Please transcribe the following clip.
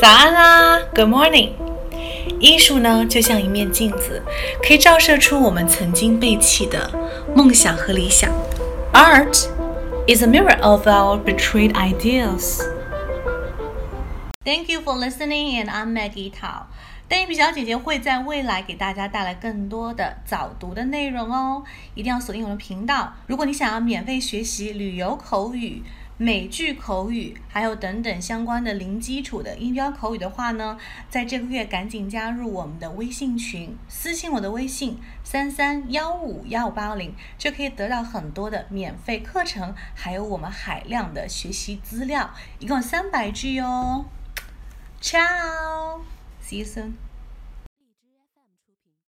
早安啦，Good morning。艺术呢，就像一面镜子，可以照射出我们曾经背弃的梦想和理想。Art is a mirror of our betrayed ideals. Thank you for listening, and I'm Maggie Tao. 邓一比小姐姐会在未来给大家带来更多的早读的内容哦，一定要锁定我们频道。如果你想要免费学习旅游口语、美剧口语，还有等等相关的零基础的音标口语的话呢，在这个月赶紧加入我们的微信群，私信我的微信三三幺五幺五八零，就可以得到很多的免费课程，还有我们海量的学习资料，一共三百句哦。Ciao，see you soon。